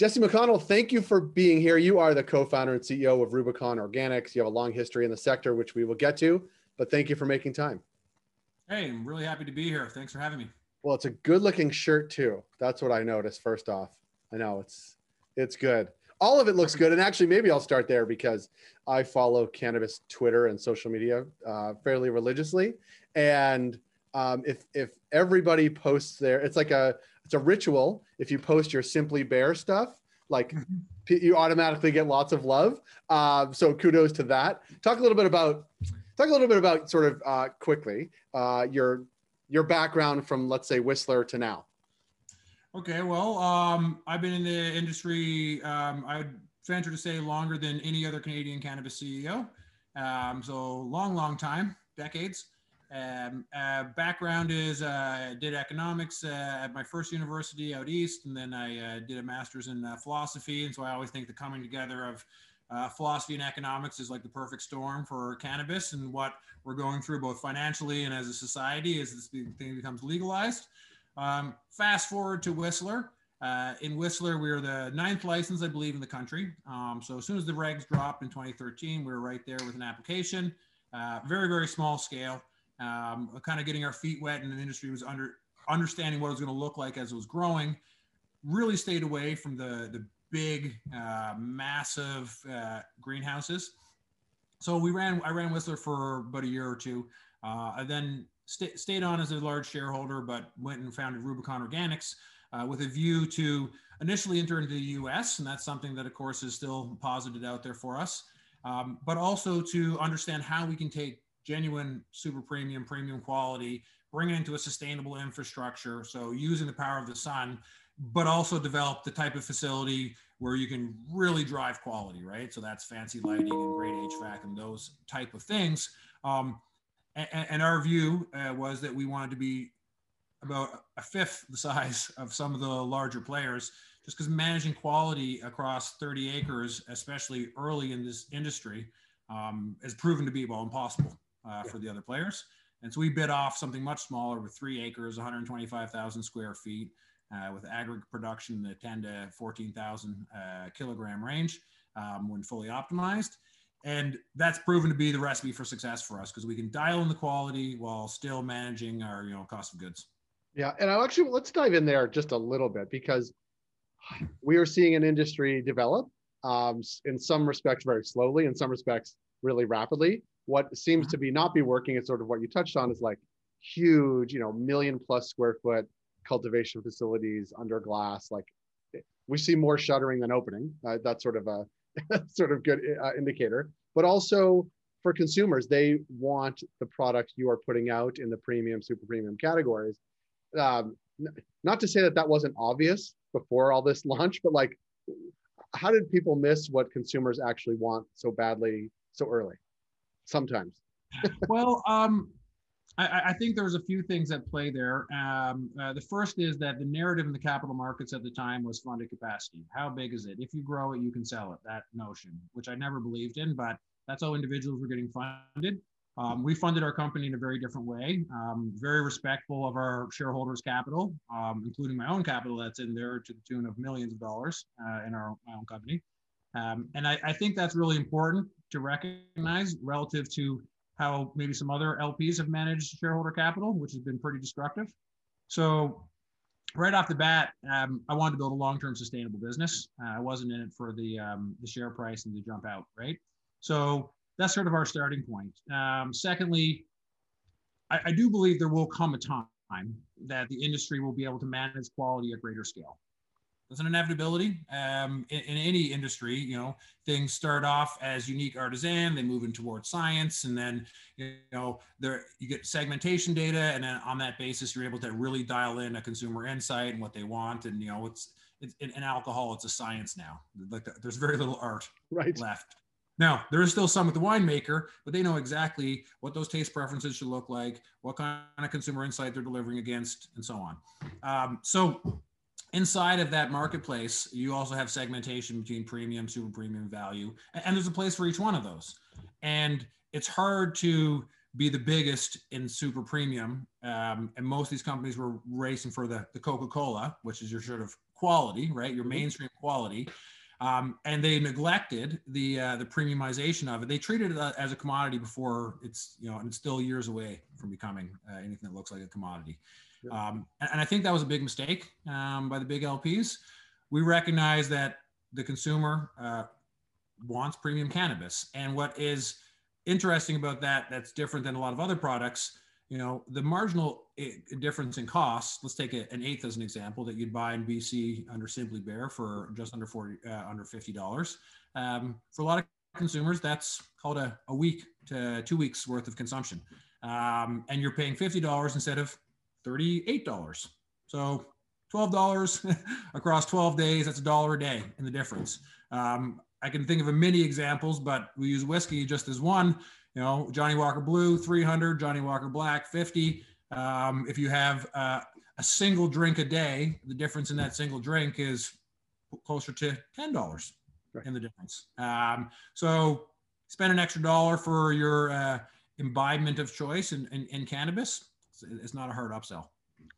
Jesse McConnell, thank you for being here. You are the co-founder and CEO of Rubicon Organics. You have a long history in the sector, which we will get to, but thank you for making time. Hey, I'm really happy to be here. Thanks for having me. Well, it's a good looking shirt too. That's what I noticed first off. I know it's it's good. All of it looks good. And actually, maybe I'll start there because I follow cannabis Twitter and social media uh, fairly religiously. And um, if if everybody posts there, it's like a it's a ritual. If you post your Simply Bare stuff, like mm-hmm. you automatically get lots of love. Uh, so kudos to that. Talk a little bit about talk a little bit about sort of uh, quickly uh, your your background from let's say Whistler to now. Okay, well, um, I've been in the industry. Um, I'd venture to say longer than any other Canadian cannabis CEO. Um, so long, long time, decades. Um, uh, background is uh, did economics uh, at my first university out east, and then I uh, did a master's in uh, philosophy. And so I always think the coming together of uh, philosophy and economics is like the perfect storm for cannabis and what we're going through both financially and as a society as this thing becomes legalized. Um, fast forward to Whistler. In Whistler, we were the ninth license, I believe, in the country. Um, so as soon as the regs dropped in 2013, we were right there with an application. Very, very small scale. Um, kind of getting our feet wet, and the industry was under understanding what it was going to look like as it was growing. Really stayed away from the the big, uh, massive uh, greenhouses. So we ran. I ran Whistler for about a year or two. Uh, I then st- stayed on as a large shareholder, but went and founded Rubicon Organics uh, with a view to initially enter into the U.S. and that's something that, of course, is still posited out there for us. Um, but also to understand how we can take genuine super premium, premium quality, bring it into a sustainable infrastructure. So using the power of the sun but also develop the type of facility where you can really drive quality, right? So that's fancy lighting and great HVAC and those type of things. Um, and, and, our view uh, was that we wanted to be about a fifth the size of some of the larger players, just because managing quality across 30 acres, especially early in this industry, um, has proven to be well impossible uh, for the other players. And so we bid off something much smaller with three acres, 125,000 square feet uh, with aggregate production in the 10 to 14,000 uh, kilogram range um, when fully optimized. And that's proven to be the recipe for success for us because we can dial in the quality while still managing our you know cost of goods. Yeah, and I'll actually let's dive in there just a little bit because we are seeing an industry develop um, in some respects very slowly, in some respects really rapidly. What seems to be not be working is sort of what you touched on is like huge, you know, million plus square foot cultivation facilities under glass. Like we see more shuttering than opening. Uh, that's sort of a sort of good uh, indicator. But also for consumers, they want the product you are putting out in the premium, super premium categories. Um, not to say that that wasn't obvious before all this launch, but like, how did people miss what consumers actually want so badly so early? Sometimes. well, um, I, I, think there's a few things at play there. Um, uh, the first is that the narrative in the capital markets at the time was funded capacity. How big is it? If you grow it, you can sell it. That notion, which I never believed in, but that's how individuals were getting funded. Um, we funded our company in a very different way, um, very respectful of our shareholders' capital, um, including my own capital that's in there to the tune of millions of dollars uh, in our my own company. Um, and I, I think that's really important to recognize relative to how maybe some other LPs have managed shareholder capital, which has been pretty destructive. So right off the bat, um, I wanted to build a long-term sustainable business. Uh, I wasn't in it for the um, the share price and the jump out, right? So that's sort of our starting point. Um, secondly, I, I do believe there will come a time that the industry will be able to manage quality at greater scale. It's an inevitability um, in, in, any industry. You know, things start off as unique artisan, they move in towards science, and then you know there you get segmentation data, and then on that basis, you're able to really dial in a consumer insight and what they want. And you know, it's, it's in, in alcohol, it's a science now. Like there's very little art right. left. Now, there is still some with the winemaker, but they know exactly what those taste preferences should look like, what kind of consumer insight they're delivering against, and so on. Um, so inside of that marketplace, you also have segmentation between premium, super premium, value, and there's a place for each one of those. And it's hard to be the biggest in super premium. Um, and most of these companies were racing for the, the Coca Cola, which is your sort of quality, right? Your Mhm. mainstream quality. Um, and they neglected the uh, the premiumization of it. They treated it uh, as a commodity before it's you know, and it's still years away from becoming uh, anything that looks like a commodity. Um, and, and I think that was a big mistake um, by the big LPs. We recognize that the consumer uh, wants premium cannabis, and what is interesting about that that's different than a lot of other products you know the marginal i- difference in costs let's take a- an eighth as an example that you'd buy in bc under simply bare for just under 40 uh, under 50 dollars. Um, for a lot of consumers that's called a, a week to two weeks worth of consumption. Um, and you're paying 50 dollars instead of 38 dollars so 12 dollars across 12 days that's a dollar a day in the difference um, i can think of a many examples but we use whiskey just as one you know, Johnnie Walker Blue, 300, Johnnie Walker Black, 50. Um, if you have uh, a single drink a day, the difference in that single drink is closer to $10 Right. in the difference. Um, so spend an extra dollar for your uh, imbibement of choice in, in, in cannabis. It's, not a hard upsell.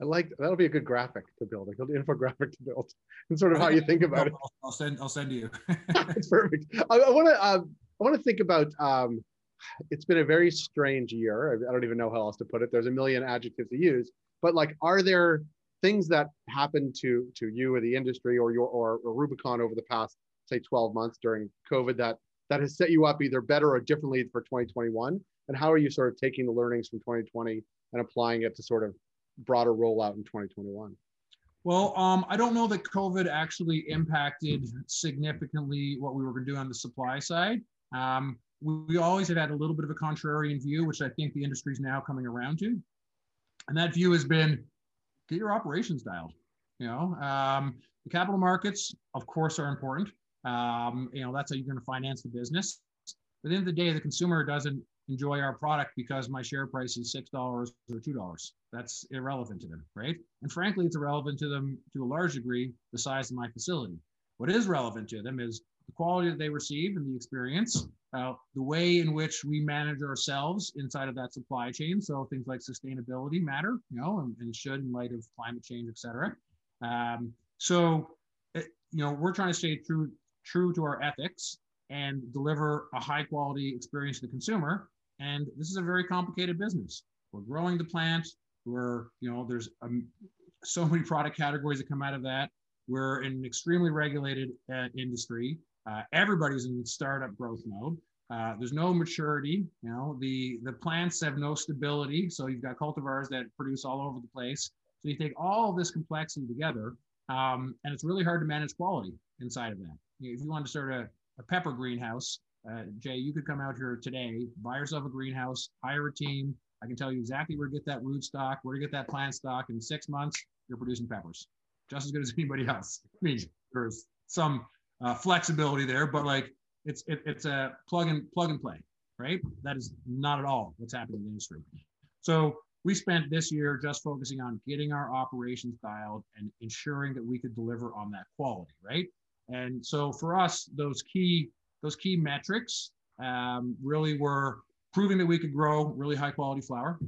I like that'll be a good graphic to build, a good infographic to build, and sort of how you think about it. I'll, I'll send, I'll send you. It's perfect. I, want to um, I want to think about. Um, it's been a very strange year. I, I don't even know how else to put it. There's a million adjectives to use, but like, are there things that happened to to you or the industry or your or, or Rubicon over the past say 12 months during COVID that that has set you up either better or differently for 2021? And how are you sort of taking the learnings from 2020 and applying it to sort of broader rollout in 2021? Well, um, I don't know that COVID actually impacted significantly what we were going to do on the supply side. Um, we, we always have had a little bit of a contrarian view, which I think the industry is now coming around to. And that view has been get your operations dialed. You know, um, the capital markets, of course, are important. Um, you know, that's how you're going to finance the business. But at the end of the day, the consumer doesn't enjoy our product because my share price is six dollars or two dollars. That's irrelevant to them, right? And frankly, it's irrelevant to them to a large degree the size of my facility. What is relevant to them is the quality that they receive and the experience, uh, the way in which we manage ourselves inside of that supply chain. So things like sustainability matter, you know, and, and should in light of climate change, et cetera. Um, so, it, you know, we're trying to stay true true to our ethics and deliver a high quality experience to the consumer. And this is a very complicated business. We're growing the plant. We're, you know, there's um, so many product categories that come out of that. We're in an extremely regulated uh, industry. Uh, everybody's in startup growth mode. Uh, there's no maturity. You know, the the plants have no stability. So you've got cultivars that produce all over the place. So you take all of this complexity together, um, and it's really hard to manage quality inside of that. If you want to start a, a pepper greenhouse, uh, Jay, you could come out here today, buy yourself a greenhouse, hire a team. I can tell you exactly where to get that root stock, where to get that plant stock. In six months, you're producing peppers, just as good as anybody else. I mean, there's some uh, flexibility there, but like it's it, it's a plug and plug and play, right? That is not at all what's happening in the industry. So we spent this year just focusing on getting our operations dialed and ensuring that we could deliver on that quality, right? And so for us, those key those key metrics um, really were proving that we could grow really high quality flower,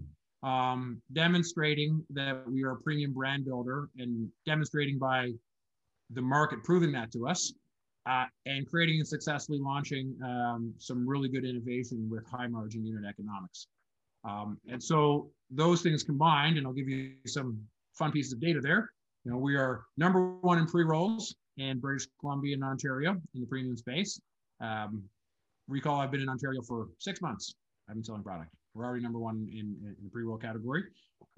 um, demonstrating that we are a premium brand builder, and demonstrating by the market proving that to us, uh, and creating and successfully launching um, some really good innovation with high margin unit economics. Um, and so those things combined, and I'll give you some fun pieces of data there. You know, we are number one in pre-rolls in British Columbia and Ontario in the premium space. Um, recall I've been in Ontario for six months. I've been selling product. We're already number one in, in the pre-roll category.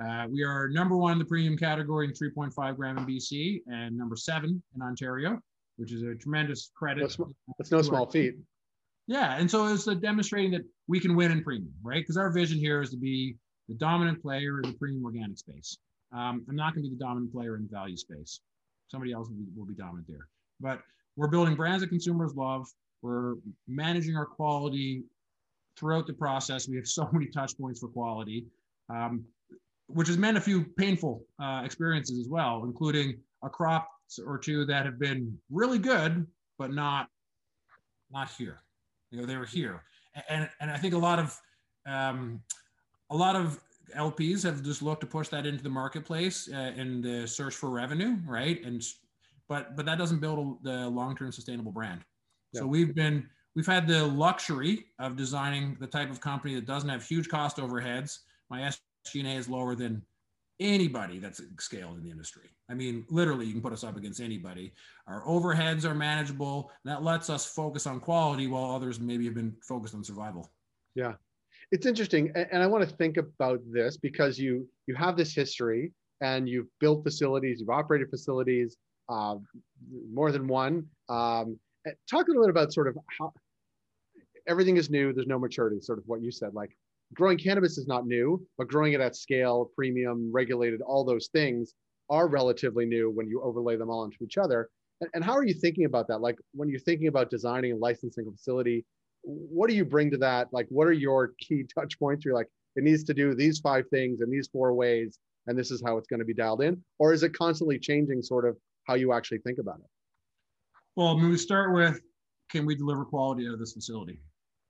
Uh, we are number one in the premium category in 3.5 gram in BC and number seven in Ontario, which is a tremendous credit. That's, that's no small feat. Yeah, and so it's demonstrating that we can win in premium, right? Because our vision here is to be the dominant player in the premium organic space. Um, I'm not going to be the dominant player in the value space. Somebody else will be, will be dominant there. But we're building brands that consumers love. We're managing our quality throughout the process. We have so many touch points for quality, um, which has meant a few painful uh, experiences as well, including a crop or two that have been really good, but not not here. You know, they were here, and and I think a lot of um, a lot of LPs have just looked to push that into the marketplace uh, in the search for revenue, right? And but but that doesn't build the long-term sustainable brand. Yeah. So we've been we've had the luxury of designing the type of company that doesn't have huge cost overheads. My SG&A is lower than anybody that's scaled in the industry. I mean, literally, you can put us up against anybody. Our overheads are manageable. That lets us focus on quality while others maybe have been focused on survival. Yeah, it's interesting, and, and I want to think about this because you you have this history and you've built facilities, you've operated facilities, uh, more than one. Um, talk a little bit about sort of how everything is new. There's no maturity, sort of what you said. Like growing cannabis is not new, but growing it at scale, premium, regulated, all those things are relatively new when you overlay them all into each other. And, and how are you thinking about that? Like when you're thinking about designing and licensing a facility, what do you bring to that? Like, what are your key touch points? You're like, it needs to do these five things in these four ways, and this is how it's going to be dialed in? Or is it constantly changing sort of how you actually think about it? Well, I mean, we start with can we deliver quality out of this facility?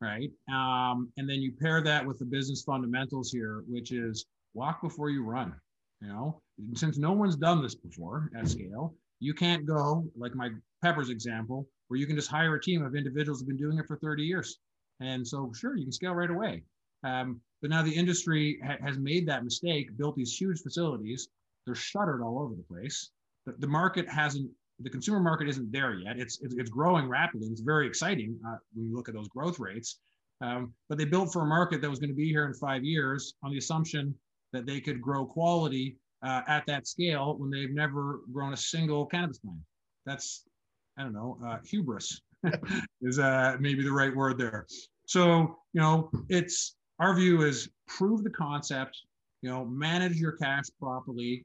Right. Um, and then you pair that with the business fundamentals here, which is walk before you run. You know, since no one's done this before at scale, you can't go like my Peppers example, where you can just hire a team of individuals who've been doing it for 30 years. And so, sure, you can scale right away. Um, but now the industry ha- has made that mistake, built these huge facilities. They're shuttered all over the place. The, the market hasn't, the consumer market isn't there yet. It's, it's, it's growing rapidly. It's very exciting uh, when you look at those growth rates. Um, but they built for a market that was going to be here in five years on the assumption that they could grow quality uh, at that scale when they've never grown a single cannabis plant. That's, I don't know, uh, hubris is uh, maybe the right word there. So, you know, it's our view is prove the concept, you know, manage your cash properly,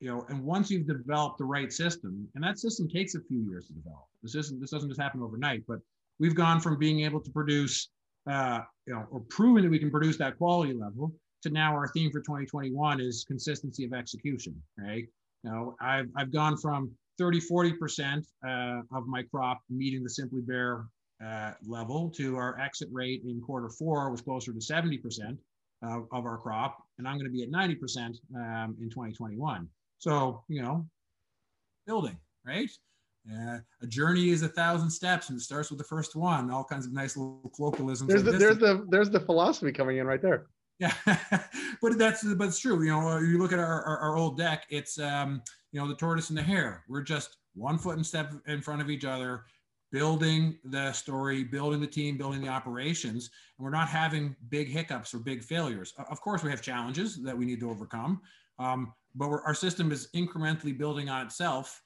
you know, and once you've developed the right system, and that system takes a few years to develop. This isn't this doesn't just happen overnight, but we've gone from being able to produce, uh, you know, or proving that we can produce that quality level to now our theme for 2021 is consistency of execution, right? You know, I've, I've gone from 30, 40% uh, of my crop meeting the Simply Bare uh, level to our exit rate in quarter four was closer to 70% uh, of our crop. And I'm going to be at 90% um, in 2021. So, you know, building, right? Uh, a journey is a thousand steps and it starts with the first one. All kinds of nice little colloquialisms. There's like the, there's the there's the philosophy coming in right there. Yeah, but that's but it's true. You know, you look at our, our, our, old deck. It's um, you know the tortoise and the hare. We're just one foot and step in front of each other, building the story, building the team, building the operations, and we're not having big hiccups or big failures. Of course, we have challenges that we need to overcome, um, but our system is incrementally building on itself.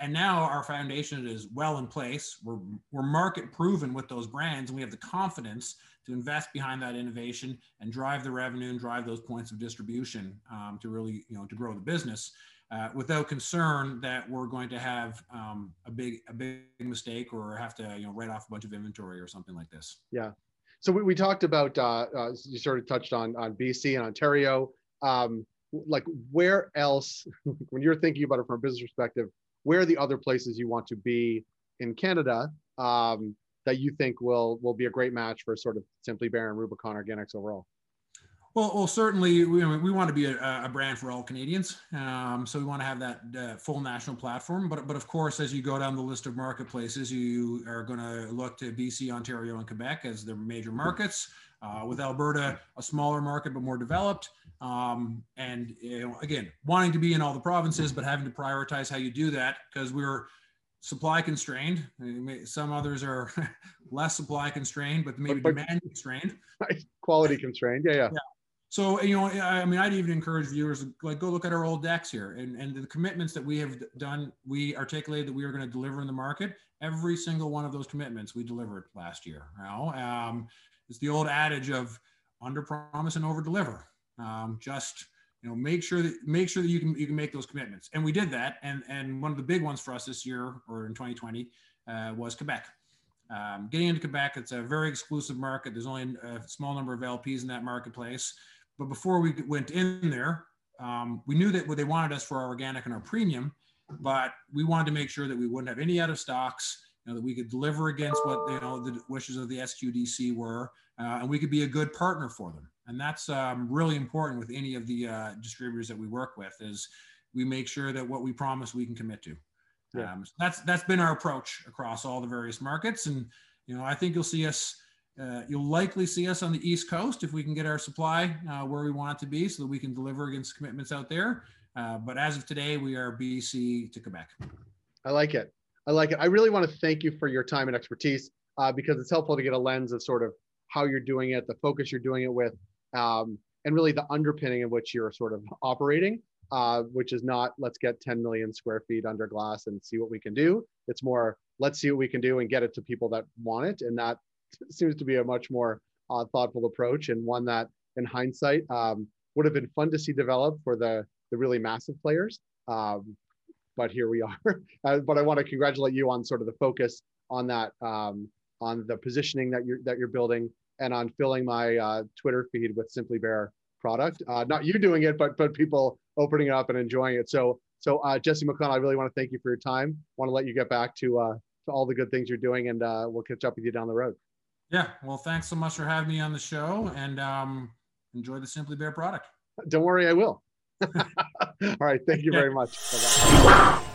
And now our foundation is well in place. We're, we're market proven with those brands, and we have the confidence to invest behind that innovation and drive the revenue and drive those points of distribution um, to really, you know, to grow the business uh, without concern that we're going to have um, a big, a big mistake or have to, you know, write off a bunch of inventory or something like this. Yeah. So we, we talked about, uh, uh, you sort of touched on, on BC and Ontario. Um, like where else, when you're thinking about it from a business perspective, where are the other places you want to be in Canada um, that you think will will be a great match for sort of Simply Bare and Rubicon Organics overall? Well, well, certainly we, we want to be a, a brand for all Canadians. Um, so we want to have that uh, full national platform. But, but of course, as you go down the list of marketplaces, you are going to look to BC, Ontario, and Quebec as the major markets. Uh, with Alberta, a smaller market but more developed, um, and you know, again, wanting to be in all the provinces, but having to prioritize how you do that because we're supply constrained. Some others are less supply constrained, but maybe but, but, demand constrained. Quality constrained. Yeah, yeah. yeah. So you know, I mean, I'd even encourage viewers to like go look at our old decks here and and the commitments that we have done. We articulated that we are going to deliver in the market. Every single one of those commitments we delivered last year. You know, um, it's the old adage of under promise and over deliver. Um, just you know make sure that make sure that you can you can make those commitments and we did that and and one of the big ones for us this year or in 2020 uh, was quebec um, getting into quebec it's a very exclusive market there's only a small number of lps in that marketplace but before we went in there um, we knew that what they wanted us for our organic and our premium but we wanted to make sure that we wouldn't have any out of stocks you know, that we could deliver against what you know the wishes of the sqdc were uh, and we could be a good partner for them and that's um, really important with any of the uh, distributors that we work with is we make sure that what we promise we can commit to Yeah. Um, so that's that's been our approach across all the various markets, and you know I think you'll see us. Uh, you'll likely see us on the East Coast if we can get our supply uh, where we want it to be, so that we can deliver against commitments out there. Uh, but as of today, we are BC to Quebec. I like it. I like it. I really want to thank you for your time and expertise uh, because it's helpful to get a lens of sort of how you're doing it, the focus you're doing it with, um, and really the underpinning in which you're sort of operating, uh, which is not let's get 10 million square feet under glass and see what we can do. It's more let's see what we can do and get it to people that want it. And that seems to be a much more uh, thoughtful approach and one that, in hindsight, um, would have been fun to see develop for the the really massive players. Um, but here we are. uh, but I want to congratulate you on sort of the focus on that, um, on the positioning that you're that you're building, and on filling my uh, Twitter feed with Simply Bare product. Uh, not you doing it, but but people opening it up and enjoying it. So so uh, Jesse McConnell, I really want to thank you for your time. Want to let you get back to uh, to all the good things you're doing, and uh, we'll catch up with you down the road. Yeah, well, thanks so much for having me on the show, and um, enjoy the Simply Bare product. Don't worry, I will. All right. Thank you very much. Bye-bye.